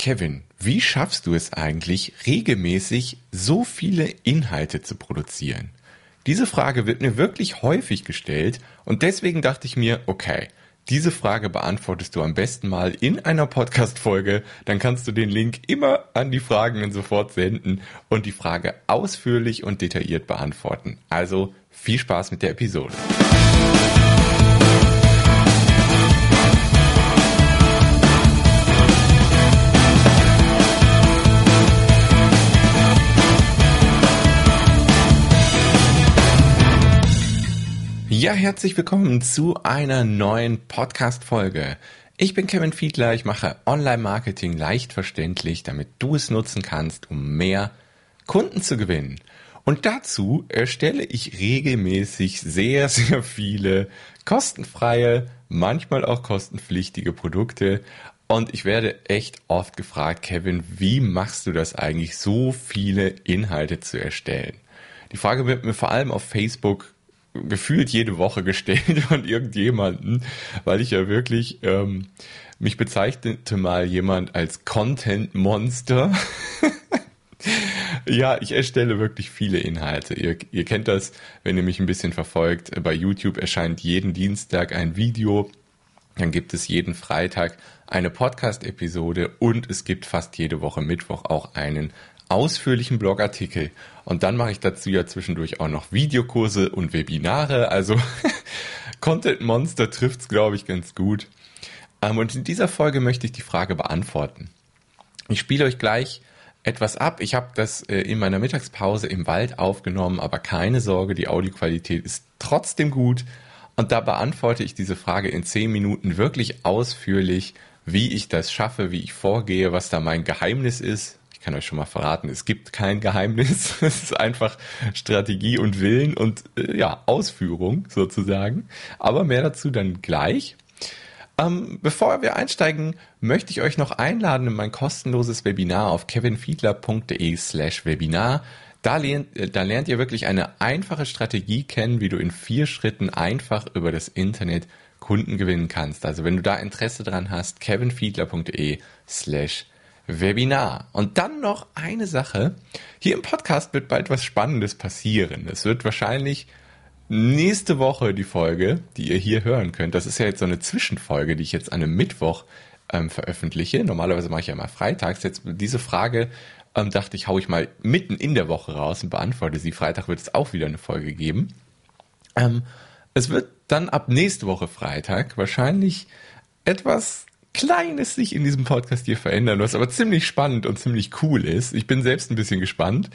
Kevin, wie schaffst du es eigentlich, regelmäßig so viele Inhalte zu produzieren? Diese Frage wird mir wirklich häufig gestellt und deswegen dachte ich mir, okay, diese Frage beantwortest du am besten mal in einer Podcast-Folge. Dann kannst du den Link immer an die Fragenden sofort senden und die Frage ausführlich und detailliert beantworten. Also viel Spaß mit der Episode. Ja, herzlich willkommen zu einer neuen Podcast-Folge. Ich bin Kevin Fiedler, ich mache Online-Marketing leicht verständlich, damit du es nutzen kannst, um mehr Kunden zu gewinnen. Und dazu erstelle ich regelmäßig sehr, sehr viele kostenfreie, manchmal auch kostenpflichtige Produkte. Und ich werde echt oft gefragt, Kevin, wie machst du das eigentlich, so viele Inhalte zu erstellen? Die Frage wird mir vor allem auf Facebook gefühlt jede Woche gestellt von irgendjemanden, weil ich ja wirklich, ähm, mich bezeichnete mal jemand als Content Monster. ja, ich erstelle wirklich viele Inhalte. Ihr, ihr kennt das, wenn ihr mich ein bisschen verfolgt. Bei YouTube erscheint jeden Dienstag ein Video. Dann gibt es jeden Freitag eine Podcast-Episode und es gibt fast jede Woche Mittwoch auch einen ausführlichen Blogartikel. Und dann mache ich dazu ja zwischendurch auch noch Videokurse und Webinare. Also Content Monster trifft's, glaube ich, ganz gut. Ähm, und in dieser Folge möchte ich die Frage beantworten. Ich spiele euch gleich etwas ab. Ich habe das äh, in meiner Mittagspause im Wald aufgenommen, aber keine Sorge, die Audioqualität ist trotzdem gut. Und da beantworte ich diese Frage in zehn Minuten wirklich ausführlich, wie ich das schaffe, wie ich vorgehe, was da mein Geheimnis ist, ich kann euch schon mal verraten, es gibt kein Geheimnis. Es ist einfach Strategie und Willen und äh, ja, Ausführung sozusagen. Aber mehr dazu dann gleich. Ähm, bevor wir einsteigen, möchte ich euch noch einladen in mein kostenloses Webinar auf kevinfiedler.de slash Webinar. Da lernt, äh, da lernt ihr wirklich eine einfache Strategie kennen, wie du in vier Schritten einfach über das Internet Kunden gewinnen kannst. Also wenn du da Interesse dran hast, kevinfiedler.de slash Webinar. Und dann noch eine Sache. Hier im Podcast wird bald was Spannendes passieren. Es wird wahrscheinlich nächste Woche die Folge, die ihr hier hören könnt. Das ist ja jetzt so eine Zwischenfolge, die ich jetzt an einem Mittwoch ähm, veröffentliche. Normalerweise mache ich ja mal freitags. Jetzt diese Frage ähm, dachte ich, hau ich mal mitten in der Woche raus und beantworte sie. Freitag wird es auch wieder eine Folge geben. Ähm, es wird dann ab nächste Woche Freitag wahrscheinlich etwas Kleines sich in diesem Podcast hier verändern, was aber ziemlich spannend und ziemlich cool ist. Ich bin selbst ein bisschen gespannt.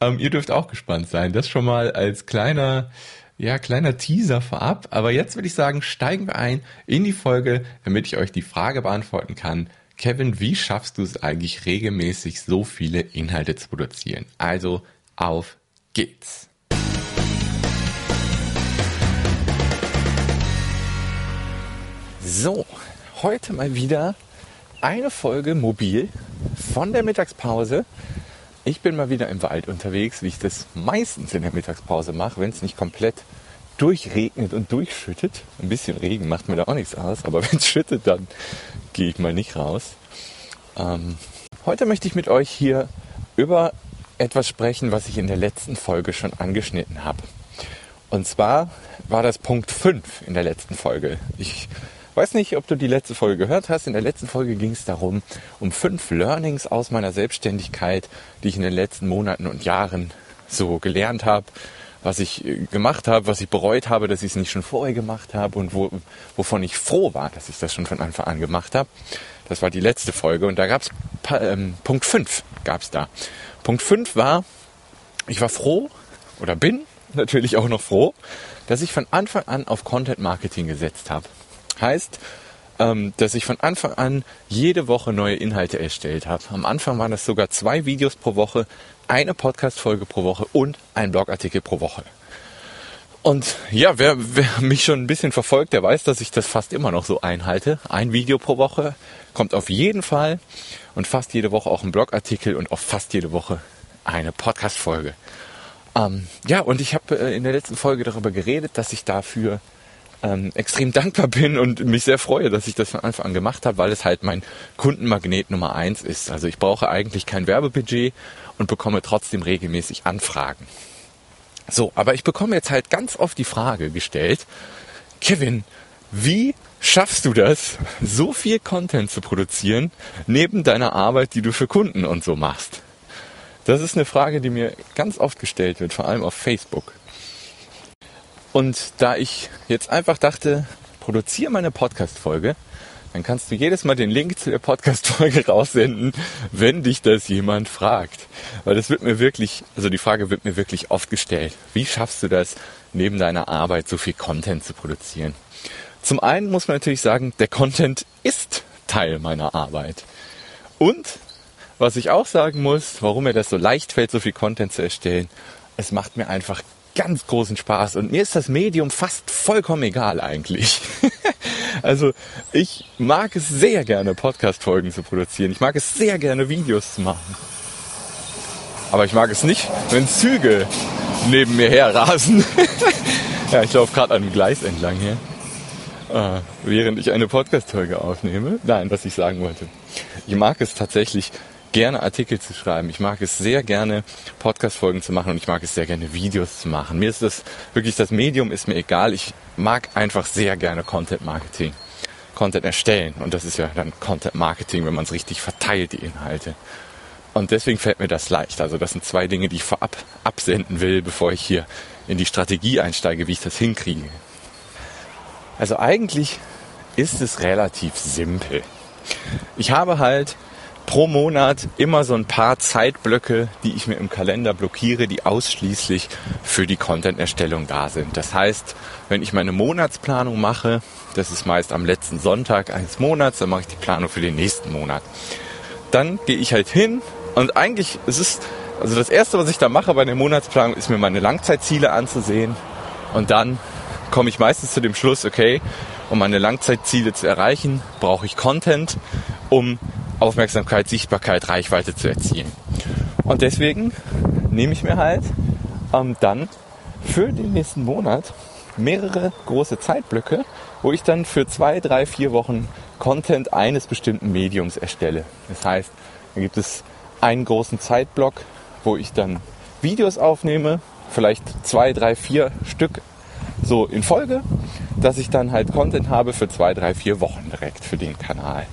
Ähm, ihr dürft auch gespannt sein. Das schon mal als kleiner, ja, kleiner Teaser vorab. Aber jetzt würde ich sagen, steigen wir ein in die Folge, damit ich euch die Frage beantworten kann. Kevin, wie schaffst du es eigentlich regelmäßig, so viele Inhalte zu produzieren? Also, auf geht's. So, heute mal wieder eine Folge mobil von der Mittagspause. Ich bin mal wieder im Wald unterwegs, wie ich das meistens in der Mittagspause mache, wenn es nicht komplett durchregnet und durchschüttet. Ein bisschen Regen macht mir da auch nichts aus, aber wenn es schüttet, dann gehe ich mal nicht raus. Ähm, heute möchte ich mit euch hier über etwas sprechen, was ich in der letzten Folge schon angeschnitten habe. Und zwar war das Punkt 5 in der letzten Folge. Ich Weiß nicht, ob du die letzte Folge gehört hast. In der letzten Folge ging es darum, um fünf Learnings aus meiner Selbstständigkeit, die ich in den letzten Monaten und Jahren so gelernt habe, was ich äh, gemacht habe, was ich bereut habe, dass ich es nicht schon vorher gemacht habe und wo, wovon ich froh war, dass ich das schon von Anfang an gemacht habe. Das war die letzte Folge und da gab es ähm, Punkt 5 gab da. Punkt 5 war, ich war froh oder bin natürlich auch noch froh, dass ich von Anfang an auf Content Marketing gesetzt habe. Heißt, ähm, dass ich von Anfang an jede Woche neue Inhalte erstellt habe. Am Anfang waren das sogar zwei Videos pro Woche, eine Podcast-Folge pro Woche und ein Blogartikel pro Woche. Und ja, wer, wer mich schon ein bisschen verfolgt, der weiß, dass ich das fast immer noch so einhalte. Ein Video pro Woche kommt auf jeden Fall und fast jede Woche auch ein Blogartikel und auch fast jede Woche eine Podcast-Folge. Ähm, ja, und ich habe äh, in der letzten Folge darüber geredet, dass ich dafür ähm, extrem dankbar bin und mich sehr freue, dass ich das von Anfang an gemacht habe, weil es halt mein Kundenmagnet Nummer eins ist. Also ich brauche eigentlich kein Werbebudget und bekomme trotzdem regelmäßig Anfragen. So, aber ich bekomme jetzt halt ganz oft die Frage gestellt, Kevin, wie schaffst du das, so viel Content zu produzieren, neben deiner Arbeit, die du für Kunden und so machst? Das ist eine Frage, die mir ganz oft gestellt wird, vor allem auf Facebook. Und da ich jetzt einfach dachte, produziere meine Podcast-Folge, dann kannst du jedes Mal den Link zu der Podcast-Folge raussenden, wenn dich das jemand fragt. Weil das wird mir wirklich, also die Frage wird mir wirklich oft gestellt. Wie schaffst du das, neben deiner Arbeit so viel Content zu produzieren? Zum einen muss man natürlich sagen, der Content ist Teil meiner Arbeit. Und was ich auch sagen muss, warum mir das so leicht fällt, so viel Content zu erstellen, es macht mir einfach ganz großen Spaß und mir ist das Medium fast vollkommen egal eigentlich. also ich mag es sehr gerne, Podcast-Folgen zu produzieren. Ich mag es sehr gerne, Videos zu machen. Aber ich mag es nicht, wenn Züge neben mir herrasen. ja, ich laufe gerade an einem Gleis entlang hier. Äh, während ich eine Podcast-Folge aufnehme. Nein, was ich sagen wollte. Ich mag es tatsächlich, gerne Artikel zu schreiben. Ich mag es sehr gerne, Podcast-Folgen zu machen und ich mag es sehr gerne, Videos zu machen. Mir ist das wirklich, das Medium ist mir egal. Ich mag einfach sehr gerne Content Marketing. Content erstellen. Und das ist ja dann Content Marketing, wenn man es richtig verteilt, die Inhalte. Und deswegen fällt mir das leicht. Also das sind zwei Dinge, die ich vorab absenden will, bevor ich hier in die Strategie einsteige, wie ich das hinkriege. Also eigentlich ist es relativ simpel. Ich habe halt pro Monat immer so ein paar Zeitblöcke, die ich mir im Kalender blockiere, die ausschließlich für die Content-Erstellung da sind. Das heißt, wenn ich meine Monatsplanung mache, das ist meist am letzten Sonntag eines Monats, dann mache ich die Planung für den nächsten Monat. Dann gehe ich halt hin und eigentlich, es ist, also das erste, was ich da mache bei der Monatsplanung, ist mir meine Langzeitziele anzusehen und dann komme ich meistens zu dem Schluss, okay, um meine Langzeitziele zu erreichen, brauche ich Content, um Aufmerksamkeit, Sichtbarkeit, Reichweite zu erzielen. Und deswegen nehme ich mir halt ähm, dann für den nächsten Monat mehrere große Zeitblöcke, wo ich dann für zwei, drei, vier Wochen Content eines bestimmten Mediums erstelle. Das heißt, da gibt es einen großen Zeitblock, wo ich dann Videos aufnehme, vielleicht zwei, drei, vier Stück so in Folge, dass ich dann halt Content habe für zwei, drei, vier Wochen direkt für den Kanal.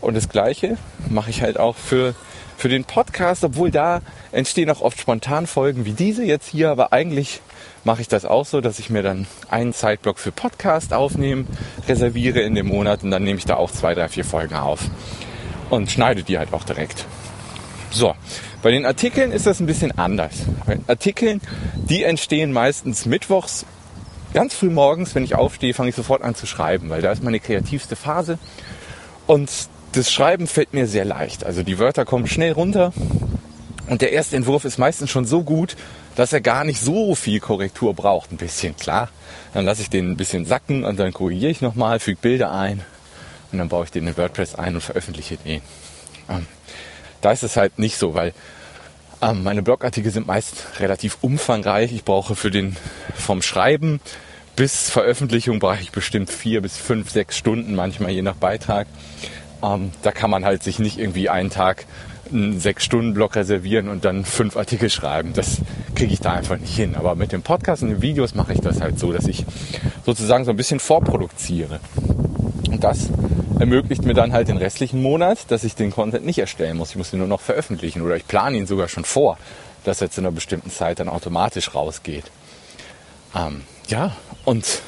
Und das Gleiche mache ich halt auch für, für den Podcast, obwohl da entstehen auch oft spontan Folgen wie diese jetzt hier, aber eigentlich mache ich das auch so, dass ich mir dann einen Zeitblock für Podcast aufnehmen, reserviere in dem Monat und dann nehme ich da auch zwei, drei, vier Folgen auf und schneide die halt auch direkt. So, bei den Artikeln ist das ein bisschen anders. Bei den Artikeln, die entstehen meistens mittwochs, ganz früh morgens, wenn ich aufstehe, fange ich sofort an zu schreiben, weil da ist meine kreativste Phase. Und das Schreiben fällt mir sehr leicht. Also die Wörter kommen schnell runter und der erste Entwurf ist meistens schon so gut, dass er gar nicht so viel Korrektur braucht. Ein bisschen, klar. Dann lasse ich den ein bisschen sacken und dann korrigiere ich nochmal, füge Bilder ein und dann baue ich den in WordPress ein und veröffentliche den. Ähm, da ist es halt nicht so, weil ähm, meine Blogartikel sind meist relativ umfangreich. Ich brauche für den vom Schreiben bis Veröffentlichung brauche ich bestimmt vier bis fünf, sechs Stunden, manchmal je nach Beitrag. Ähm, da kann man halt sich nicht irgendwie einen Tag einen Sechs-Stunden-Block reservieren und dann fünf Artikel schreiben. Das kriege ich da einfach nicht hin. Aber mit dem Podcast und den Videos mache ich das halt so, dass ich sozusagen so ein bisschen vorproduziere. Und das ermöglicht mir dann halt den restlichen Monat, dass ich den Content nicht erstellen muss. Ich muss ihn nur noch veröffentlichen oder ich plane ihn sogar schon vor, dass er zu einer bestimmten Zeit dann automatisch rausgeht. Ähm, ja, und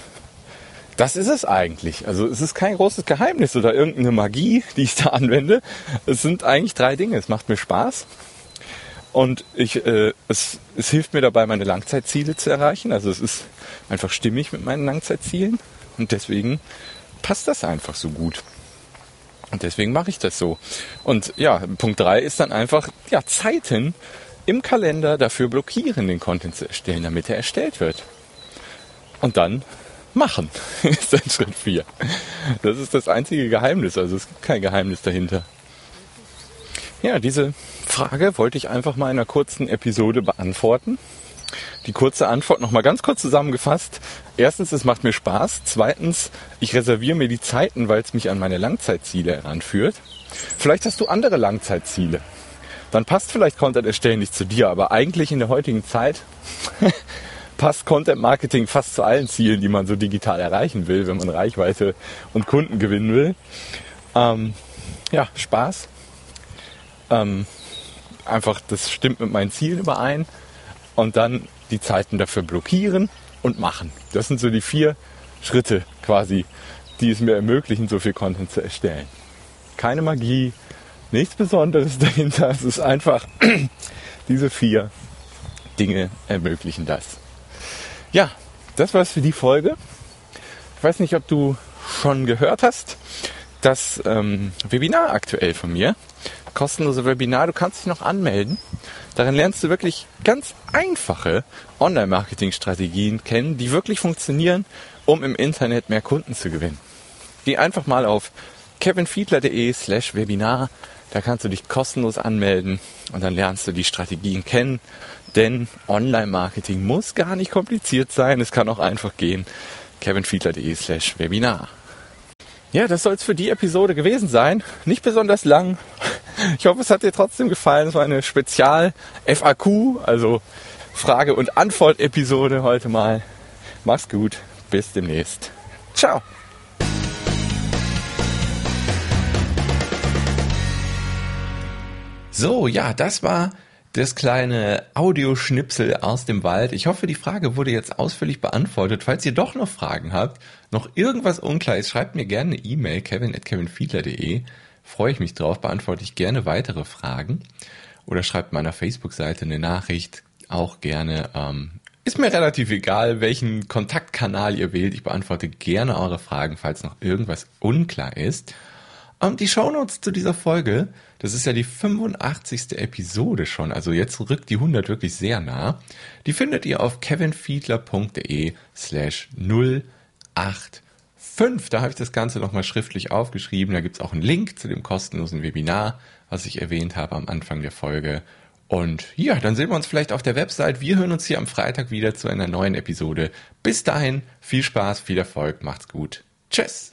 das ist es eigentlich. Also es ist kein großes Geheimnis oder irgendeine Magie, die ich da anwende. Es sind eigentlich drei Dinge. Es macht mir Spaß und ich, äh, es, es hilft mir dabei, meine Langzeitziele zu erreichen. Also es ist einfach stimmig mit meinen Langzeitzielen und deswegen passt das einfach so gut. Und deswegen mache ich das so. Und ja, Punkt drei ist dann einfach, ja, Zeiten im Kalender dafür blockieren, den Content zu erstellen, damit er erstellt wird. Und dann machen, ist dann Schritt 4. Das ist das einzige Geheimnis, also es gibt kein Geheimnis dahinter. Ja, diese Frage wollte ich einfach mal in einer kurzen Episode beantworten. die kurze Antwort nochmal ganz kurz zusammengefasst. Erstens, es macht mir Spaß. Zweitens, ich reserviere mir die Zeiten, weil es mich an meine Langzeitziele heranführt. Vielleicht hast du andere Langzeitziele. Dann passt vielleicht Content erstellen nicht zu dir, aber eigentlich in der heutigen Zeit passt Content Marketing fast zu allen Zielen, die man so digital erreichen will, wenn man Reichweite und Kunden gewinnen will. Ähm, ja, Spaß. Ähm, einfach, das stimmt mit meinen Zielen überein. Und dann die Zeiten dafür blockieren und machen. Das sind so die vier Schritte quasi, die es mir ermöglichen, so viel Content zu erstellen. Keine Magie, nichts Besonderes dahinter. Es ist einfach, diese vier Dinge ermöglichen das. Ja, das war's für die Folge. Ich weiß nicht, ob du schon gehört hast, das ähm, Webinar aktuell von mir. Kostenlose Webinar, du kannst dich noch anmelden. Darin lernst du wirklich ganz einfache Online-Marketing-Strategien kennen, die wirklich funktionieren, um im Internet mehr Kunden zu gewinnen. Geh einfach mal auf kevinfiedler.de slash Webinar. Da kannst du dich kostenlos anmelden und dann lernst du die Strategien kennen. Denn Online-Marketing muss gar nicht kompliziert sein. Es kann auch einfach gehen. kevinfiedler.de slash Webinar. Ja, das soll es für die Episode gewesen sein. Nicht besonders lang. Ich hoffe, es hat dir trotzdem gefallen. Es war eine Spezial-FAQ, also Frage- und Antwort-Episode heute mal. Mach's gut. Bis demnächst. Ciao. So, ja, das war das kleine Audioschnipsel aus dem Wald. Ich hoffe, die Frage wurde jetzt ausführlich beantwortet. Falls ihr doch noch Fragen habt, noch irgendwas unklar ist, schreibt mir gerne eine E-Mail, kevin at kevinfiedler.de. Freue ich mich drauf, beantworte ich gerne weitere Fragen. Oder schreibt meiner Facebook-Seite eine Nachricht, auch gerne. Ähm, ist mir relativ egal, welchen Kontaktkanal ihr wählt. Ich beantworte gerne eure Fragen, falls noch irgendwas unklar ist. Und die Shownotes zu dieser Folge, das ist ja die 85. Episode schon, also jetzt rückt die 100 wirklich sehr nah. Die findet ihr auf kevinfiedler.de slash 085. Da habe ich das Ganze nochmal schriftlich aufgeschrieben. Da gibt es auch einen Link zu dem kostenlosen Webinar, was ich erwähnt habe am Anfang der Folge. Und ja, dann sehen wir uns vielleicht auf der Website. Wir hören uns hier am Freitag wieder zu einer neuen Episode. Bis dahin, viel Spaß, viel Erfolg, macht's gut. Tschüss.